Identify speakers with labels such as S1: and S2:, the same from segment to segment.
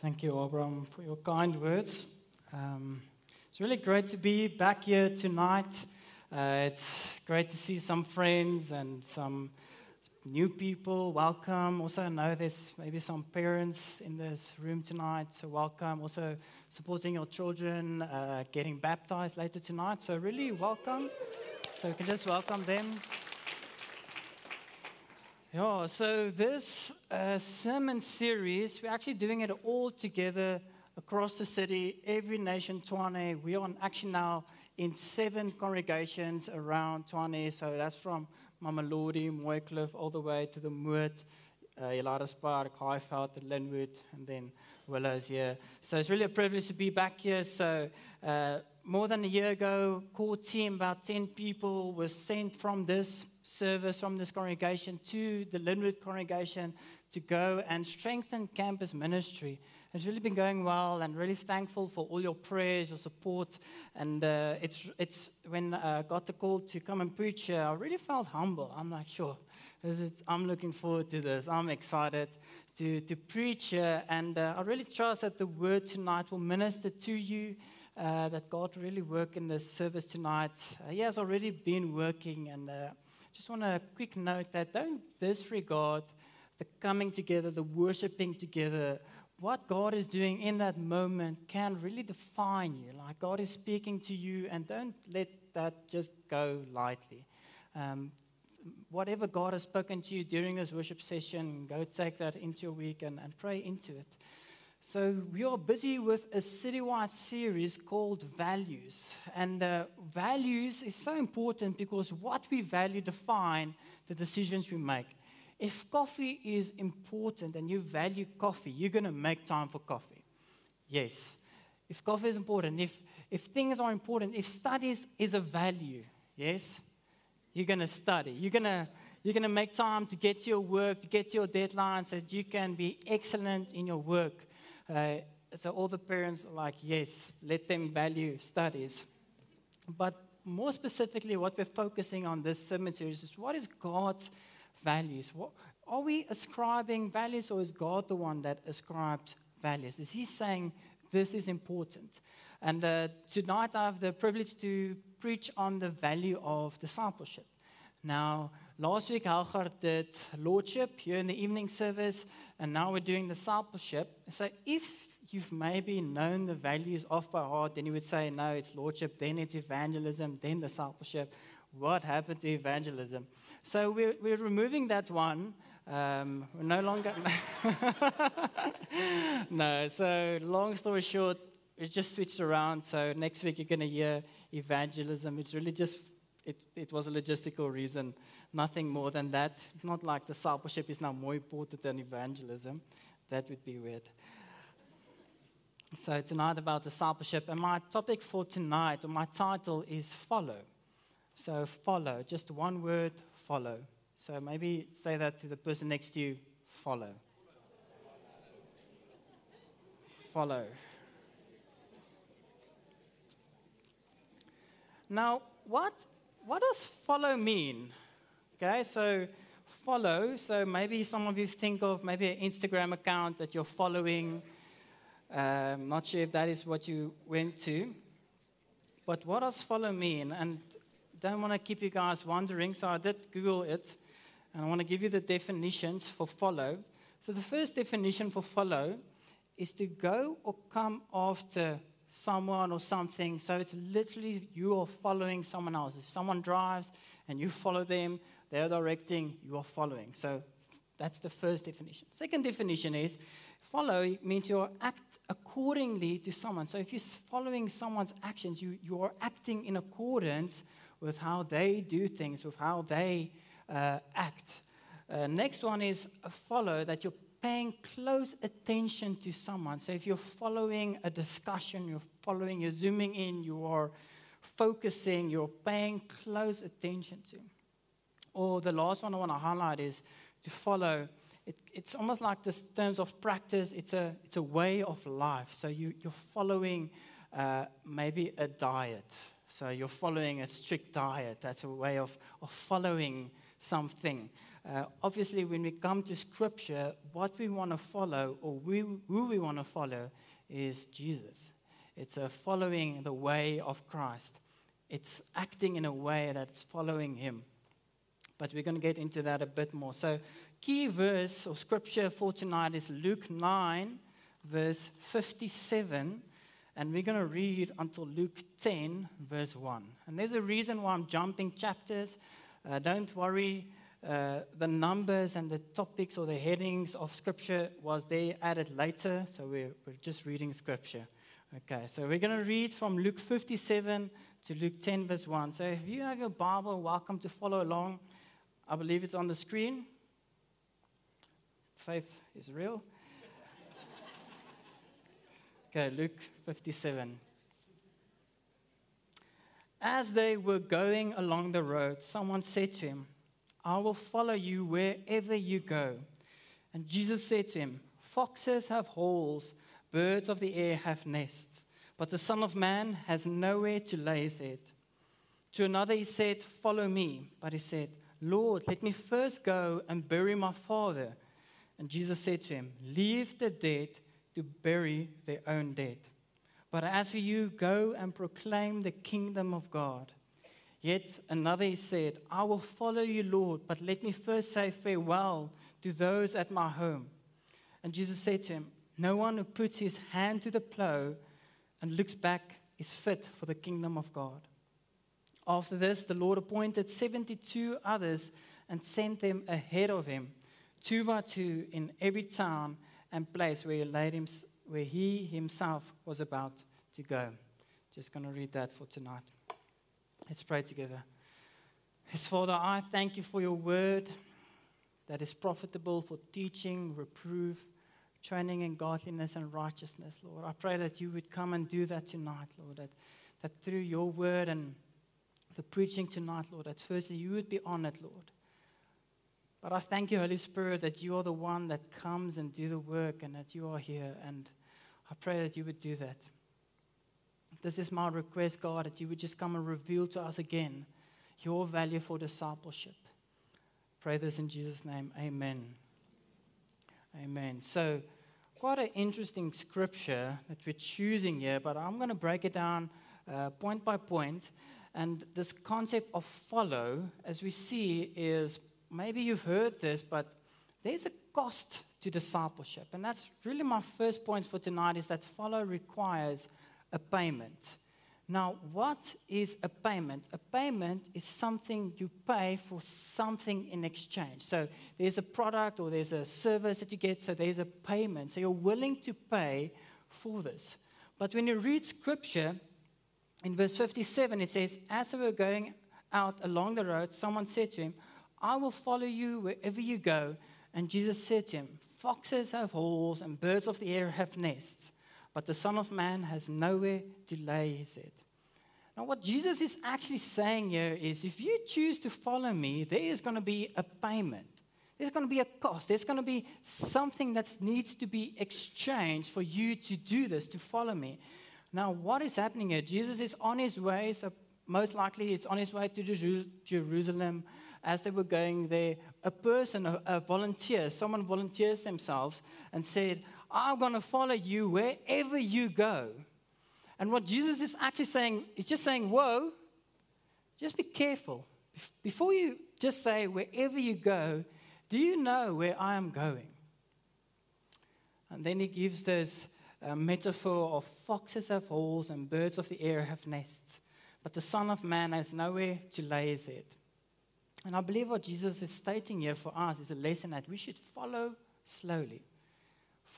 S1: Thank you, Abram, for your kind words. Um, it's really great to be back here tonight. Uh, it's great to see some friends and some new people. Welcome. Also, I know there's maybe some parents in this room tonight, so welcome. Also, supporting your children uh, getting baptized later tonight, so really welcome. So, you can just welcome them. Yeah, so this uh, sermon series, we're actually doing it all together across the city, every nation, Tshwane. We are actually now in seven congregations around Tshwane. So that's from Mamelodi, Mooikloof, all the way to the Moot, uh, Park, Highveld, and Lynnwood, and then Willows here. So it's really a privilege to be back here. So uh, more than a year ago, core team, about 10 people, was sent from this service from this congregation to the Lynnwood congregation to go and strengthen campus ministry. It's really been going well, and really thankful for all your prayers, your support. And uh, it's it's when I got the call to come and preach here, I really felt humble. I'm like, sure, is, I'm looking forward to this. I'm excited to to preach here, and uh, I really trust that the word tonight will minister to you. Uh, that God really work in this service tonight. Uh, he has already been working, and uh, just want a quick note that don't disregard the coming together, the worshiping together. What God is doing in that moment can really define you. Like God is speaking to you, and don't let that just go lightly. Um, whatever God has spoken to you during this worship session, go take that into your week and, and pray into it. So, we are busy with a citywide series called Values. And uh, values is so important because what we value define the decisions we make. If coffee is important and you value coffee, you're going to make time for coffee. Yes. If coffee is important, if, if things are important, if studies is a value, yes, you're going to study. You're going to you're going to make time to get to your work, to get to your deadlines, so that you can be excellent in your work. Uh, so all the parents are like, yes, let them value studies. But more specifically, what we're focusing on this sermon series is what is God's values? What, are we ascribing values, or is God the one that ascribes values? Is He saying this is important? And uh, tonight I have the privilege to preach on the value of discipleship. Now, last week Helgar did Lordship here in the evening service, and now we're doing discipleship. So if you've maybe known the values off by heart, then you would say, no, it's Lordship, then it's evangelism, then discipleship. What happened to evangelism? So we're, we're removing that one. Um, we're no longer. no, so long story short, it just switched around. So next week you're going to hear evangelism. It's really just, it, it was a logistical reason, nothing more than that. Not like discipleship is now more important than evangelism. That would be weird. So tonight about discipleship, and my topic for tonight, or my title is follow. So follow, just one word, follow. So maybe say that to the person next to you, follow. Follow. Now, what, what does follow mean? Okay, so follow, so maybe some of you think of maybe an Instagram account that you're following. Um, not sure if that is what you went to. But what does follow mean? And don't want to keep you guys wondering, so I did Google it. And I want to give you the definitions for follow. So the first definition for follow is to go or come after someone or something. So it's literally you are following someone else. If someone drives and you follow them, they're directing, you are following. So that's the first definition. Second definition is follow means you act accordingly to someone. So if you're following someone's actions, you, you are acting in accordance with how they do things, with how they uh, act. Uh, next one is follow that you're paying close attention to someone. So if you're following a discussion, you're following, you're zooming in, you are focusing, you're paying close attention to. Or the last one I want to highlight is to follow. It, it's almost like this terms of practice. It's a it's a way of life. So you you're following uh, maybe a diet. So you're following a strict diet. That's a way of of following something. Uh, obviously, when we come to Scripture, what we want to follow or we, who we want to follow is Jesus. It's a following the way of Christ. It's acting in a way that's following Him. But we're going to get into that a bit more. So, key verse or scripture for tonight is Luke 9, verse 57. And we're going to read until Luke 10, verse 1. And there's a reason why I'm jumping chapters. Uh, don't worry, uh, the numbers and the topics or the headings of Scripture was there added later, so we're, we're just reading Scripture. Okay, so we're going to read from Luke 57 to Luke 10, verse 1. So if you have your Bible, welcome to follow along. I believe it's on the screen. Faith is real. Okay, Luke 57. As they were going along the road, someone said to him, I will follow you wherever you go. And Jesus said to him, Foxes have holes, birds of the air have nests, but the Son of Man has nowhere to lay his head. To another he said, Follow me. But he said, Lord, let me first go and bury my father. And Jesus said to him, Leave the dead to bury their own dead. But as for you, go and proclaim the kingdom of God. Yet another he said, I will follow you, Lord, but let me first say farewell to those at my home. And Jesus said to him, No one who puts his hand to the plow and looks back is fit for the kingdom of God. After this, the Lord appointed 72 others and sent them ahead of him, two by two, in every town and place where he, laid him, where he himself was about to go. Just going to read that for tonight. Let's pray together. Yes, Father, I thank you for your word that is profitable for teaching, reproof, training in godliness and righteousness, Lord. I pray that you would come and do that tonight, Lord, that, that through your word and the preaching tonight, Lord, that firstly you would be honored, Lord. But I thank you, Holy Spirit, that you are the one that comes and do the work and that you are here. And I pray that you would do that. This is my request, God, that you would just come and reveal to us again your value for discipleship. Pray this in Jesus' name. Amen. Amen. So, quite an interesting scripture that we're choosing here, but I'm going to break it down uh, point by point. And this concept of follow, as we see, is maybe you've heard this, but there's a cost to discipleship. And that's really my first point for tonight is that follow requires a payment. Now, what is a payment? A payment is something you pay for something in exchange. So there's a product or there's a service that you get, so there's a payment. So you're willing to pay for this. But when you read scripture, in verse 57, it says, As they were going out along the road, someone said to him, I will follow you wherever you go. And Jesus said to him, Foxes have holes and birds of the air have nests but the Son of Man has nowhere to lay his head. Now, what Jesus is actually saying here is if you choose to follow me, there is going to be a payment. There's going to be a cost. There's going to be something that needs to be exchanged for you to do this, to follow me. Now, what is happening here? Jesus is on his way, so most likely he's on his way to Jerusalem. As they were going there, a person, a, a volunteer, someone volunteers themselves and said, I'm going to follow you wherever you go. And what Jesus is actually saying is just saying, Whoa, just be careful. Before you just say, Wherever you go, do you know where I am going? And then he gives this uh, metaphor of foxes have holes and birds of the air have nests, but the Son of Man has nowhere to lay his head. And I believe what Jesus is stating here for us is a lesson that we should follow slowly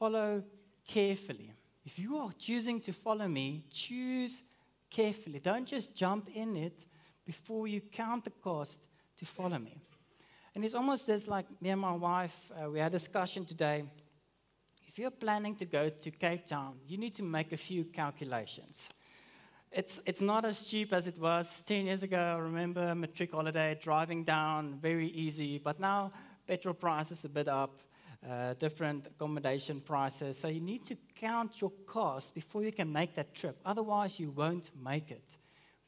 S1: follow carefully. If you are choosing to follow me, choose carefully. Don't just jump in it before you count the cost to follow me. And it's almost as like me and my wife, uh, we had a discussion today. If you're planning to go to Cape Town, you need to make a few calculations. It's, it's not as cheap as it was 10 years ago. I remember matric holiday, driving down, very easy. But now petrol prices a bit up, uh, different accommodation prices. So you need to count your costs before you can make that trip. Otherwise, you won't make it.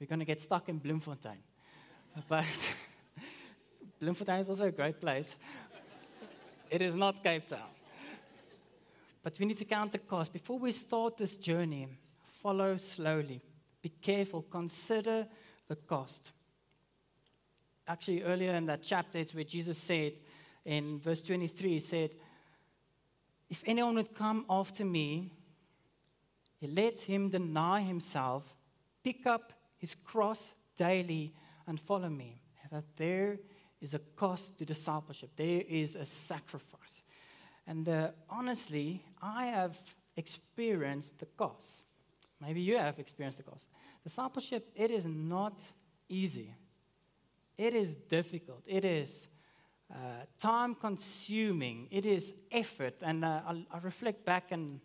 S1: We're going to get stuck in Bloemfontein. but Bloemfontein is also a great place. it is not Cape Town. But we need to count the cost. Before we start this journey, follow slowly. Be careful. Consider the cost. Actually, earlier in that chapter, it's where Jesus said in verse 23, he said, If anyone would come after me, he let him deny himself, pick up his cross daily, and follow me. That there is a cost to discipleship, there is a sacrifice. And uh, honestly, I have experienced the cost. Maybe you have experienced the cost. Discipleship, it is not easy. It is difficult. It is uh, time consuming. It is effort. And uh, I, I, reflect back and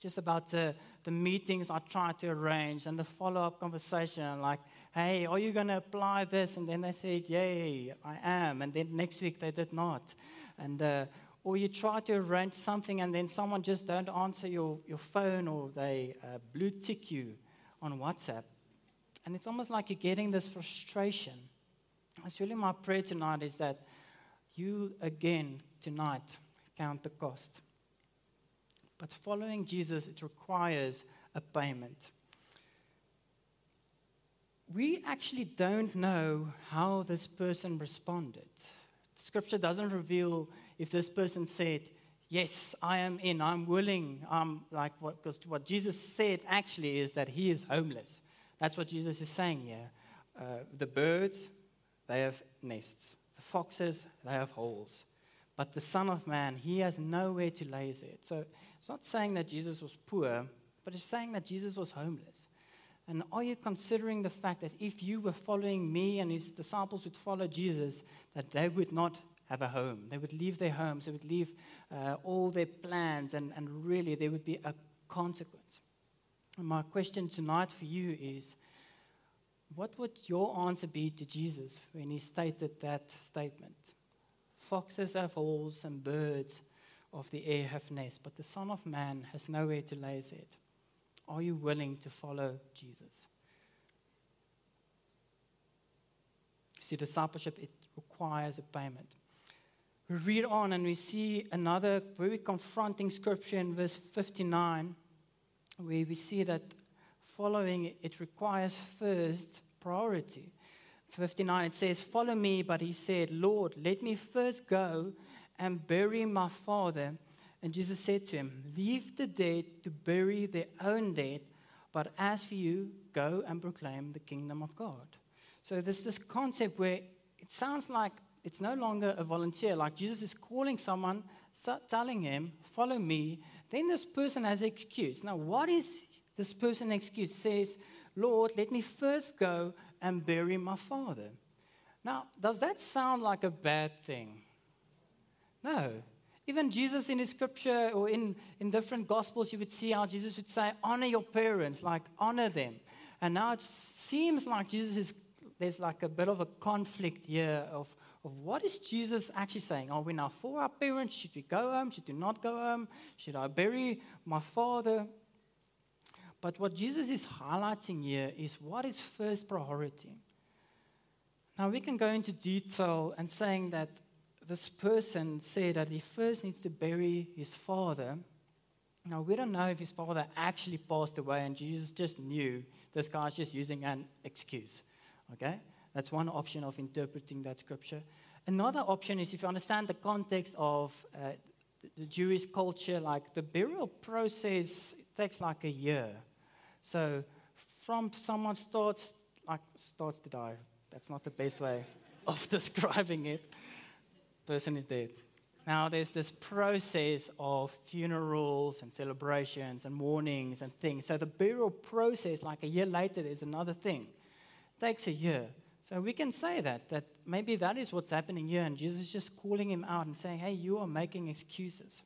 S1: just about uh, the meetings I try to arrange and the follow up conversation like, hey, are you going to apply this? And then they said, yay, I am. And then next week they did not. And uh, or you try to arrange something and then someone just don't answer your, your phone or they uh, blue tick you on WhatsApp. And it's almost like you're getting this frustration. It's really my prayer tonight is that you again tonight count the cost. But following Jesus, it requires a payment. We actually don't know how this person responded. Scripture doesn't reveal if this person said, Yes, I am in, I'm willing, I'm like what, because what Jesus said actually is that he is homeless. That's what Jesus is saying here. Uh, the birds, they have nests. The foxes, they have holes. But the Son of Man, he has nowhere to lay his head. So it's not saying that Jesus was poor, but it's saying that Jesus was homeless. And are you considering the fact that if you were following me and his disciples would follow Jesus, that they would not have a home. They would leave their homes, they would leave uh, all their plans, and, and really there would be a consequence. And my question tonight for you is what would your answer be to Jesus when he stated that statement? Foxes have holes and birds of the air have nests, but the Son of Man has nowhere to lay his head. Are you willing to follow Jesus? See, discipleship, it requires a payment. We read on and we see another very confronting scripture in verse 59, where we see that following it requires first priority. 59, it says, Follow me, but he said, Lord, let me first go and bury my father. And Jesus said to him, Leave the dead to bury their own dead, but as for you, go and proclaim the kingdom of God. So there's this concept where it sounds like it's no longer a volunteer. Like Jesus is calling someone, telling him, Follow me. Then this person has excuse. Now, what is this person excuse? Says, Lord, let me first go and bury my father. Now, does that sound like a bad thing? No. Even Jesus in his scripture or in, in different gospels, you would see how Jesus would say, honor your parents, like honor them. And now it seems like Jesus is, there's like a bit of a conflict here of of what is Jesus actually saying? Are we now for our parents? Should we go home? Should we not go home? Should I bury my father? But what Jesus is highlighting here is what is first priority. Now we can go into detail and saying that this person said that he first needs to bury his father. Now we don't know if his father actually passed away and Jesus just knew this guy's just using an excuse. Okay? That's one option of interpreting that scripture. Another option is if you understand the context of uh, the Jewish culture, like the burial process takes like a year. So from someone starts like starts to die, that's not the best way of describing it. Person is dead. Now there's this process of funerals and celebrations and mournings and things. So the burial process, like a year later, is another thing. It takes a year. So we can say that, that maybe that is what's happening here, and Jesus is just calling him out and saying, hey, you are making excuses.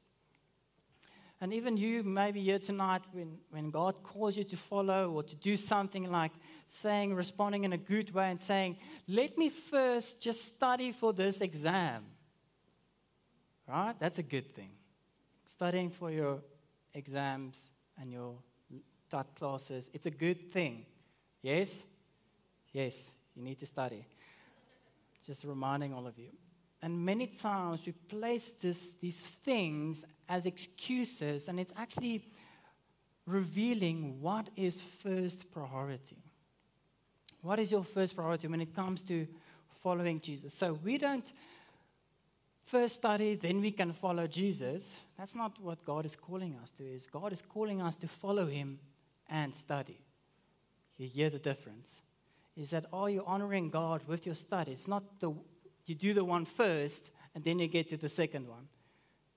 S1: and even you, maybe here tonight, when, when God calls you to follow or to do something like saying, responding in a good way and saying, let me first just study for this exam. Right? That's a good thing. Studying for your exams and your taught classes, it's a good thing. Yes? Yes, you need to study. Just reminding all of you. And many times we place this, these things as excuses, and it's actually revealing what is first priority. What is your first priority when it comes to following Jesus? So we don't first study, then we can follow Jesus. That's not what God is calling us to. Is God is calling us to follow Him and study. You hear the difference? Is that are you honoring God with your study? It's not the you do the one first and then you get to the second one.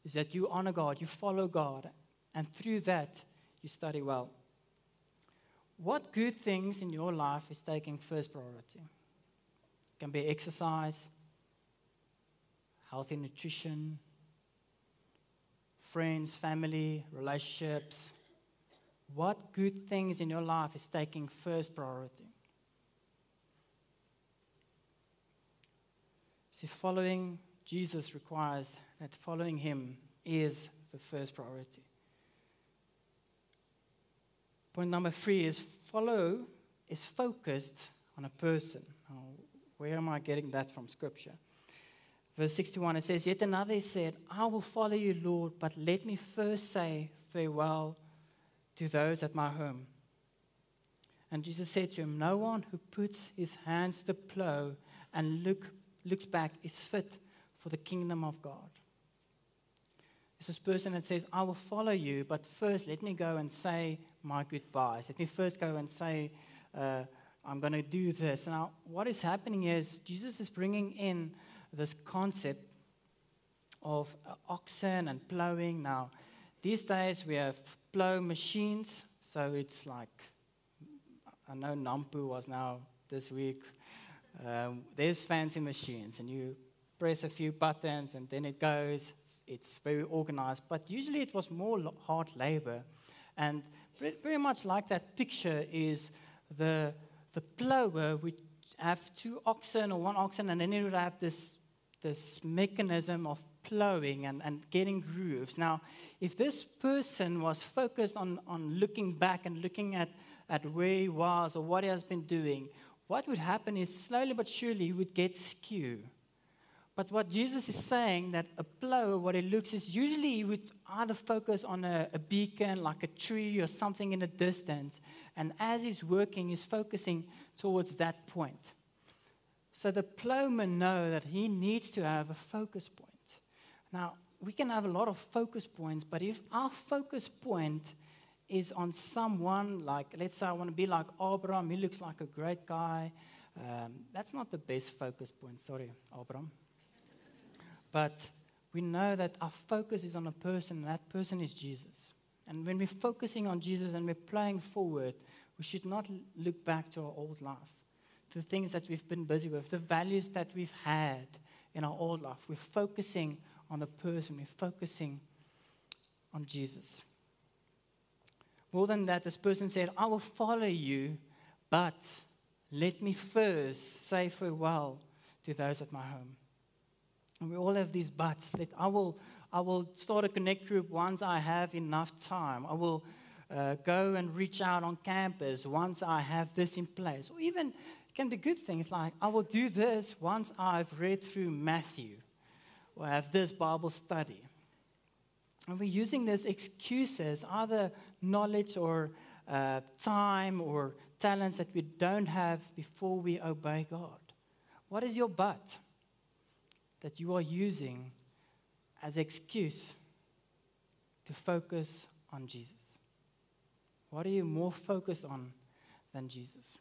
S1: Is that you honor God, you follow God, and through that you study well. What good things in your life is taking first priority? It can be exercise, healthy nutrition, friends, family, relationships. What good things in your life is taking first priority? See, following Jesus requires that following him is the first priority. Point number three is follow is focused on a person. Now, where am I getting that from Scripture? Verse 61, it says, Yet another said, I will follow you, Lord, but let me first say farewell to those at my home. And Jesus said to him, No one who puts his hands to the plow and look looks back is fit for the kingdom of God. It's this person that says, I will follow you, but first let me go and say my goodbyes. Let me first go and say, uh, I'm going to do this. Now, what is happening is Jesus is bringing in this concept of uh, oxen and plowing. Now, these days we have plow machines, so it's like, I know Nampo was now this week um, there's fancy machines, and you press a few buttons, and then it goes. It's, very organized, but usually it was more hard labor. And very much like that picture is the, the plower would have two oxen or one oxen, and then it would have this, this mechanism of plowing and, and getting grooves. Now, if this person was focused on, on looking back and looking at, at where he was or what he has been doing, what would happen is slowly but surely he would get skew. But what Jesus is saying that a plow, what it looks is usually he would either focus on a, a beacon like a tree or something in the distance. And as he's working, he's focusing towards that point. So the plowman know that he needs to have a focus point. Now, we can have a lot of focus points, but if our focus point is on someone like, let's say I want to be like Abraham, he looks like a great guy. Um, that's not the best focus point, sorry, Abraham. but we know that our focus is on a person, and that person is Jesus. And when we're focusing on Jesus and we're playing forward, we should not look back to our old life, to the things that we've been busy with, the values that we've had in our old life. We're focusing on the person, we're focusing on Jesus. More than that, this person said, I will follow you, but let me first say farewell to those at my home. And we all have these buts. That I will, I will start a connect group once I have enough time. I will uh, go and reach out on campus once I have this in place. Or even it can be good things like I will do this once I've read through Matthew or have this Bible study. And we're using these excuses, either knowledge or uh, time or talents that we don't have before we obey God. What is your but that you are using as excuse to focus on Jesus? What are you more focused on than Jesus?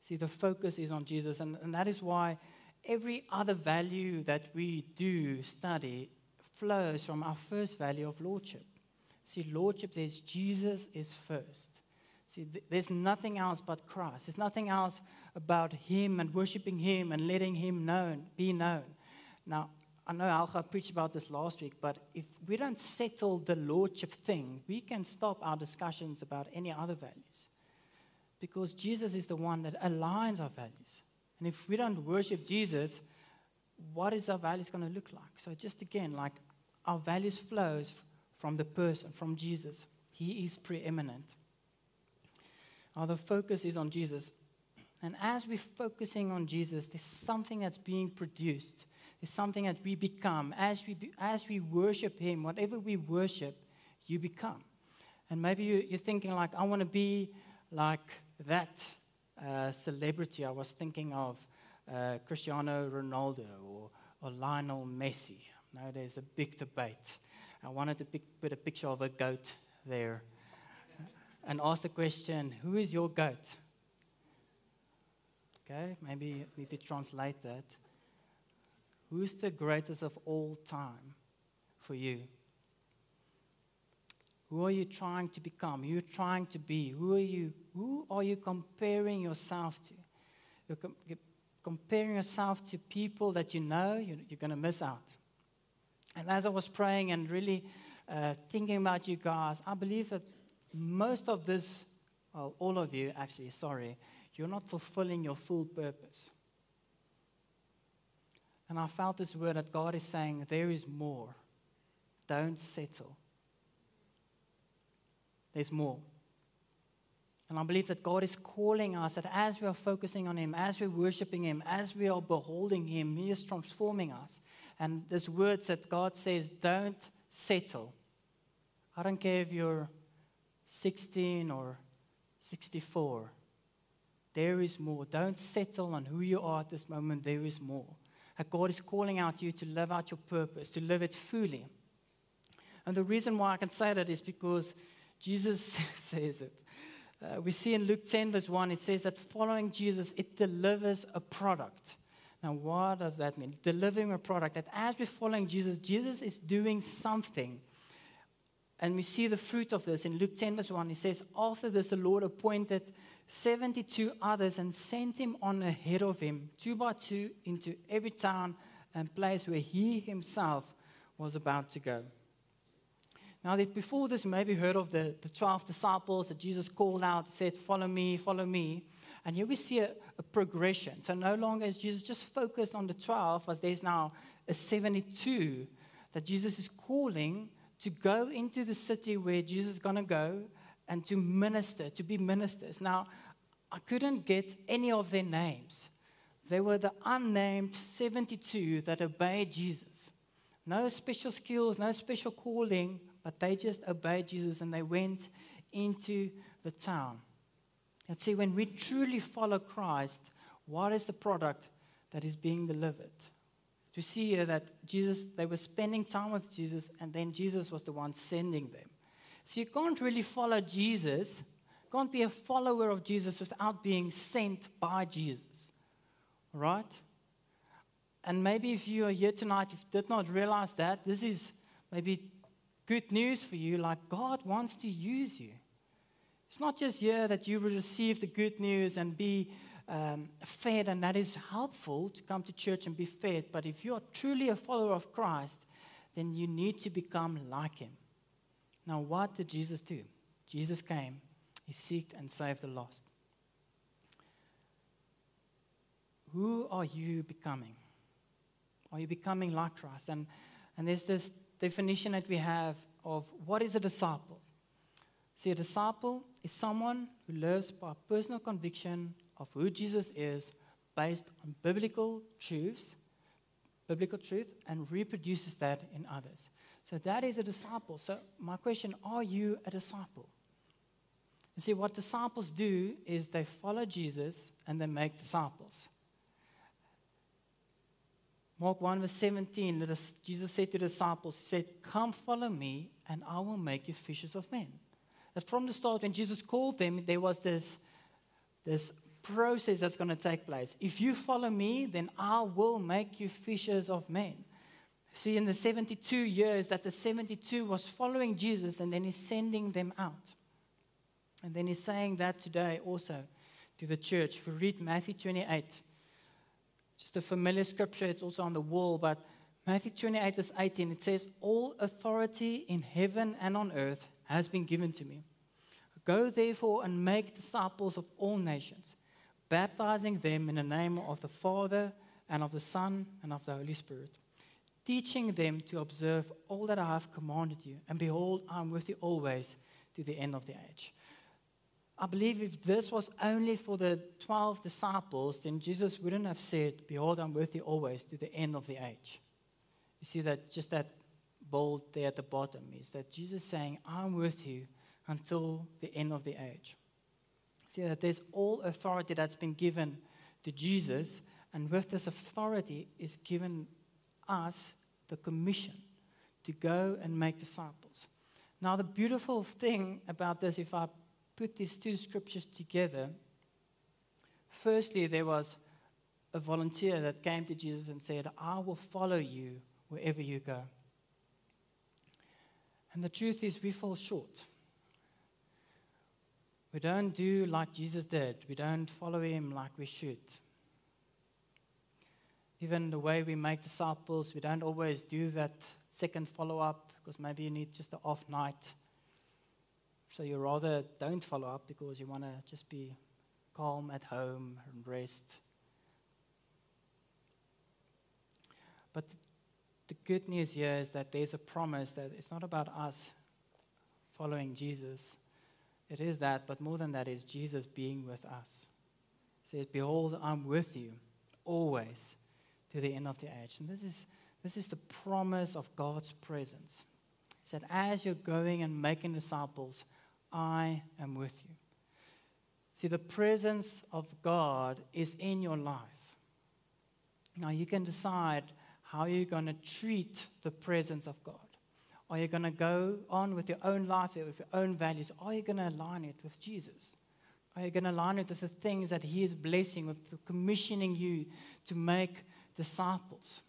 S1: See, the focus is on Jesus, and, and that is why every other value that we do study flows from our first value of lordship. See, lordship says Jesus is first. See, th- there's nothing else but Christ. There's nothing else about Him and worshiping Him and letting Him known, be known. Now, I know Alga preached about this last week, but if we don't settle the lordship thing, we can stop our discussions about any other values. Because Jesus is the one that aligns our values. And if we don't worship Jesus, what is our values going to look like? So just again, like our values flows from the person, from Jesus. He is preeminent. Our focus is on Jesus. And as we're focusing on Jesus, there's something that's being produced. There's something that we become. As we, be, as we worship Him, whatever we worship, you become. And maybe you, you're thinking, like, I want to be like that uh, celebrity. I was thinking of uh, Cristiano Ronaldo or, or Lionel Messi. Now there's a big debate. I wanted to put a picture of a goat there and ask the question who is your goat? Okay, maybe you need to translate that. Who's the greatest of all time for you? Who are you trying to become? Who are you trying to be? Who are you, who are you comparing yourself to? You're, com- you're comparing yourself to people that you know you're, you're going to miss out. And as I was praying and really uh, thinking about you guys, I believe that most of this, well, all of you actually, sorry, you're not fulfilling your full purpose. And I felt this word that God is saying, there is more. Don't settle. There's more. And I believe that God is calling us that as we are focusing on Him, as we're worshiping Him, as we are beholding Him, He is transforming us. And there's words that God says, don't settle. I don't care if you're 16 or 64. There is more. Don't settle on who you are at this moment. There is more. And God is calling out you to live out your purpose, to live it fully. And the reason why I can say that is because Jesus says it. Uh, we see in Luke 10, verse 1, it says that following Jesus, it delivers a product. Now, what does that mean? Delivering a product. That as we're following Jesus, Jesus is doing something and we see the fruit of this in Luke 10, verse 1. He says, After this, the Lord appointed 72 others and sent him on ahead of him, two by two, into every town and place where he himself was about to go. Now, before this, you maybe heard of the, the 12 disciples that Jesus called out, said, Follow me, follow me. And here we see a, a progression. So, no longer is Jesus just focused on the 12, as there's now a 72 that Jesus is calling to go into the city where Jesus is going to go and to minister, to be ministers. Now, I couldn't get any of their names. They were the unnamed 72 that obeyed Jesus. No special skills, no special calling, but they just obeyed Jesus and they went into the town. And see, when we truly follow Christ, what is the product that is being delivered? to see here that Jesus, they were spending time with Jesus, and then Jesus was the one sending them. So you can't really follow Jesus, can't be a follower of Jesus without being sent by Jesus. Right? And maybe if you are here tonight, if you did not realize that, this is maybe good news for you. Like God wants to use you. It's not just here that you will receive the good news and be um, fed, and that is helpful to come to church and be fed. But if you are truly a follower of Christ, then you need to become like him. Now, what did Jesus do? Jesus came, he sought and saved the lost. Who are you becoming? Are you becoming like Christ? And, and there's this definition that we have of what is a disciple. See, a disciple is someone who lives by personal conviction of who Jesus is based on biblical truths, biblical truth, and reproduces that in others. So that is a disciple. So, my question are you a disciple? You see, what disciples do is they follow Jesus and they make disciples. Mark 1, verse 17, Jesus said to the disciples, He said, Come follow me, and I will make you fishers of men. That from the start, when Jesus called them, there was this, this process that's going to take place. If you follow me, then I will make you fishers of men. See, in the 72 years that the 72 was following Jesus, and then he's sending them out. And then he's saying that today also to the church. If we read Matthew 28, just a familiar scripture, it's also on the wall, but Matthew 28, verse 18, it says, All authority in heaven and on earth has been given to me. Go therefore and make disciples of all nations, baptizing them in the name of the Father and of the Son and of the Holy Spirit, teaching them to observe all that I have commanded you. And behold, I am with you always to the end of the age. I believe if this was only for the 12 disciples, then Jesus wouldn't have said, Behold, I'm with you always to the end of the age. You see that just that bold there at the bottom is that Jesus saying, I'm with you until the end of the age. See that there's all authority that's been given to Jesus, and with this authority is given us the commission to go and make disciples. Now, the beautiful thing about this, if I put these two scriptures together, firstly, there was a volunteer that came to Jesus and said, I will follow you wherever you go. And the truth is, we fall short. We don't do like Jesus did, we don't follow him like we should. Even the way we make disciples, we don't always do that second follow up because maybe you need just an off night. So you rather don't follow up because you want to just be calm at home and rest. But the good news here is that there's a promise that it's not about us following Jesus. It is that, but more than that is Jesus being with us. He says, Behold, I'm with you always to the end of the age. And this is, this is the promise of God's presence. He said, As you're going and making disciples, I am with you. See, the presence of God is in your life. Now, you can decide how you're going to treat the presence of God. Are you going to go on with your own life, with your own values? Are you going to align it with Jesus? Are you going to align it with the things that He is blessing, with commissioning you to make disciples?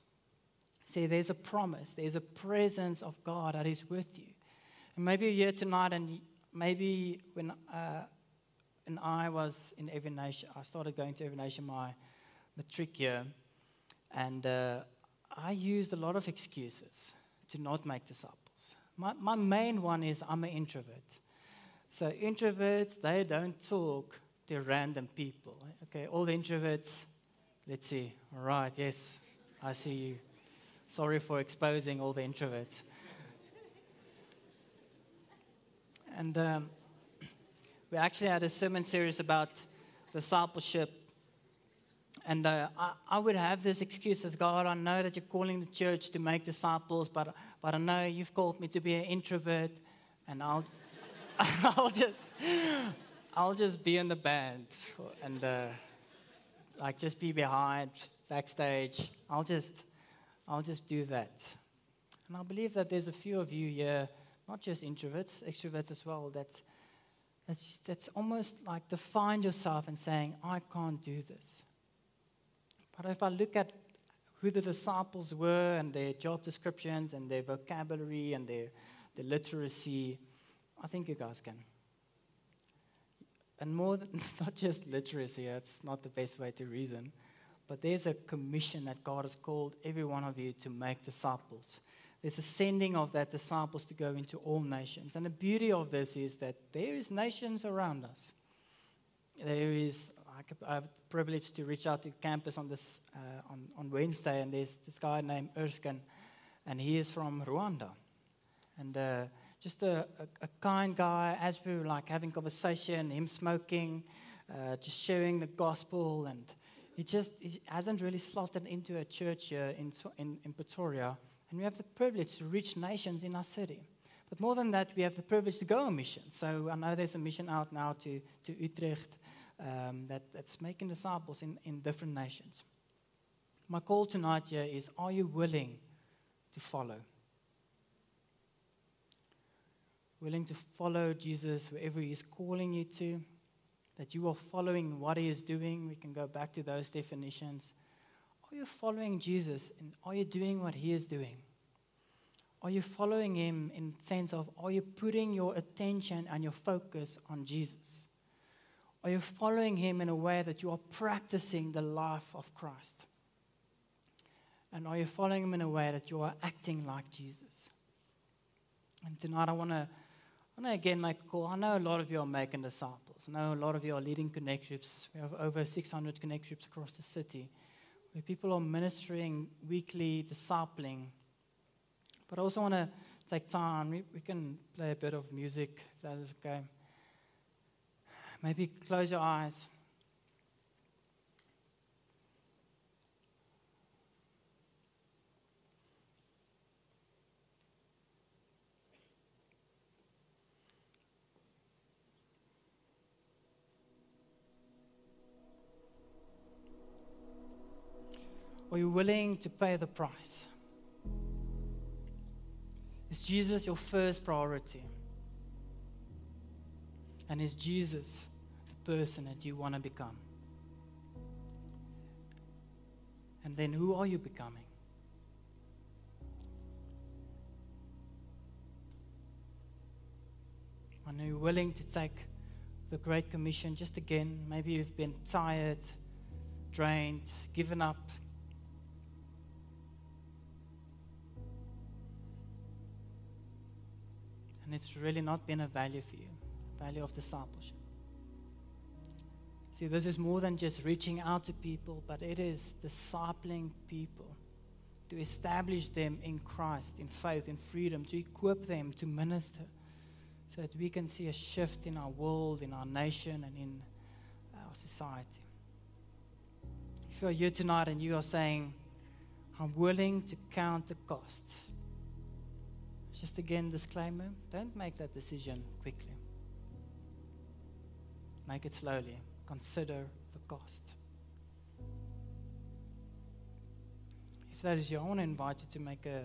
S1: See, there's a promise, there's a presence of God that is with you. And maybe you're here tonight, and maybe when, uh, when I was in Every Nation, I started going to Every Nation my matric year, and uh, I used a lot of excuses to not make disciples. My, my main one is I'm an introvert. So introverts, they don't talk to random people. Okay, all the introverts, let's see. All right, yes, I see you. Sorry for exposing all the introverts. and um, we actually had a sermon series about discipleship and uh, I, I, would have this excuse as God, I know that you're calling the church to make disciples, but, but I know you've called me to be an introvert, and I'll, I'll, just, I'll just be in the band and uh, like just be behind, backstage. I'll just, I'll just do that. And I believe that there's a few of you here, not just introverts, extroverts as well, that, that's, that's almost like define yourself and saying, I can't do this. But if I look at who the disciples were and their job descriptions and their vocabulary and their, their literacy, I think you guys can. And more than not just literacy, that's not the best way to reason, but there's a commission that God has called every one of you to make disciples. There's a sending of that disciples to go into all nations. And the beauty of this is that there is nations around us. There is I have the privilege to reach out to campus on this uh, on, on Wednesday, and there's this guy named Erskine, and he is from Rwanda, and uh, just a, a, a, kind guy. As we were like having conversation, him smoking, uh, just sharing the gospel, and he just he hasn't really slotted into a church here in, in, in Pretoria, and we have the privilege to reach nations in our city. But more than that, we have the privilege to go on mission. So I know there's a mission out now to, to Utrecht um, that, that's making disciples in, in different nations. My call tonight here is are you willing to follow? Willing to follow Jesus wherever He is calling you to? That you are following what He is doing? We can go back to those definitions. Are you following Jesus and are you doing what He is doing? Are you following Him in sense of are you putting your attention and your focus on Jesus? Are you following him in a way that you are practicing the life of Christ? And are you following him in a way that you are acting like Jesus? And tonight I want to I again make a call. I know a lot of you are making disciples. I know a lot of you are leading connect groups. We have over 600 connect groups across the city where people are ministering weekly, discipling. But I also want to take time. We, we can play a bit of music if that is okay. Maybe close your eyes. Are you willing to pay the price? Is Jesus your first priority? And is Jesus person that you want to become? And then who are you becoming? Are you willing to take the Great Commission just again? Maybe you've been tired, drained, given up, and it's really not been a value for you, value of discipleship. See, this is more than just reaching out to people, but it is discipling people to establish them in Christ, in faith, in freedom, to equip them to minister so that we can see a shift in our world, in our nation, and in our society. If you're here tonight and you are saying, I'm willing to count the cost, just again, disclaimer don't make that decision quickly. Make it slowly. Consider the cost. If that is you, I want to invite you to make a,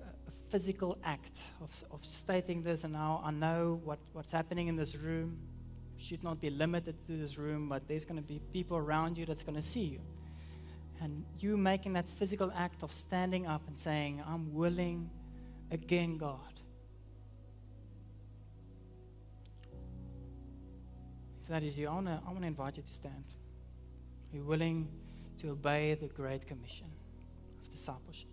S1: a physical act of, of stating this. And now I know what, what's happening in this room should not be limited to this room, but there's going to be people around you that's going to see you. And you making that physical act of standing up and saying, I'm willing again, God. If that is you, I want to I wanna invite you to stand. Are you willing to obey the Great Commission of discipleship?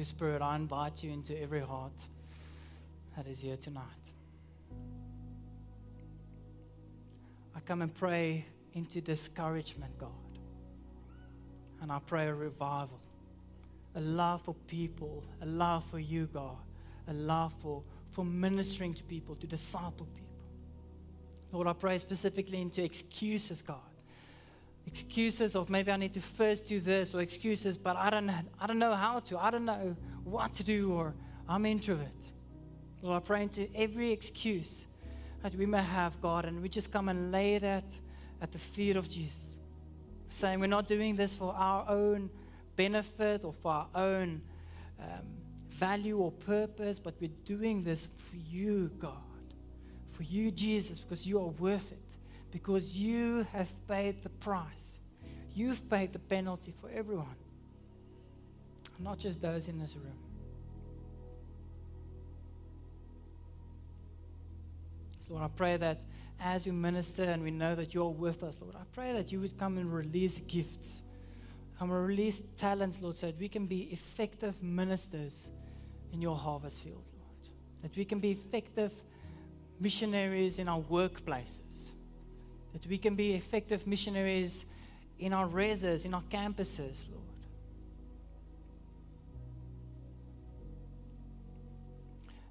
S1: Holy Spirit, I invite you into every heart that is here tonight. I come and pray into discouragement, God. And I pray a revival, a love for people, a love for you, God, a love for, for ministering to people, to disciple people. Lord, I pray specifically into excuses, God excuses of maybe I need to first do this or excuses, but I don't, I don't know how to. I don't know what to do or I'm introvert. Lord, I pray into every excuse that we may have, God, and we just come and lay that at the feet of Jesus. Saying we're not doing this for our own benefit or for our own um, value or purpose, but we're doing this for you, God. For you, Jesus, because you are worth it because you have paid the price. You've paid the penalty for everyone, not just those in this room. So, Lord, I pray that as we minister and we know that you're with us, Lord, I pray that you would come and release gifts, come and release talents, Lord, so that we can be effective ministers in your harvest field, Lord. That we can be effective missionaries in our workplaces that we can be effective missionaries in our reses, in our campuses, Lord.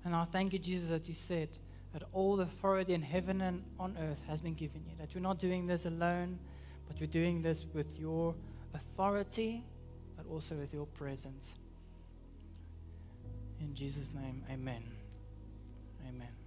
S1: And I thank you, Jesus, that you said that all authority in heaven and on earth has been given you. That we're not doing this alone, but we're doing this with your authority, but also with your presence. In Jesus' name, amen. Amen.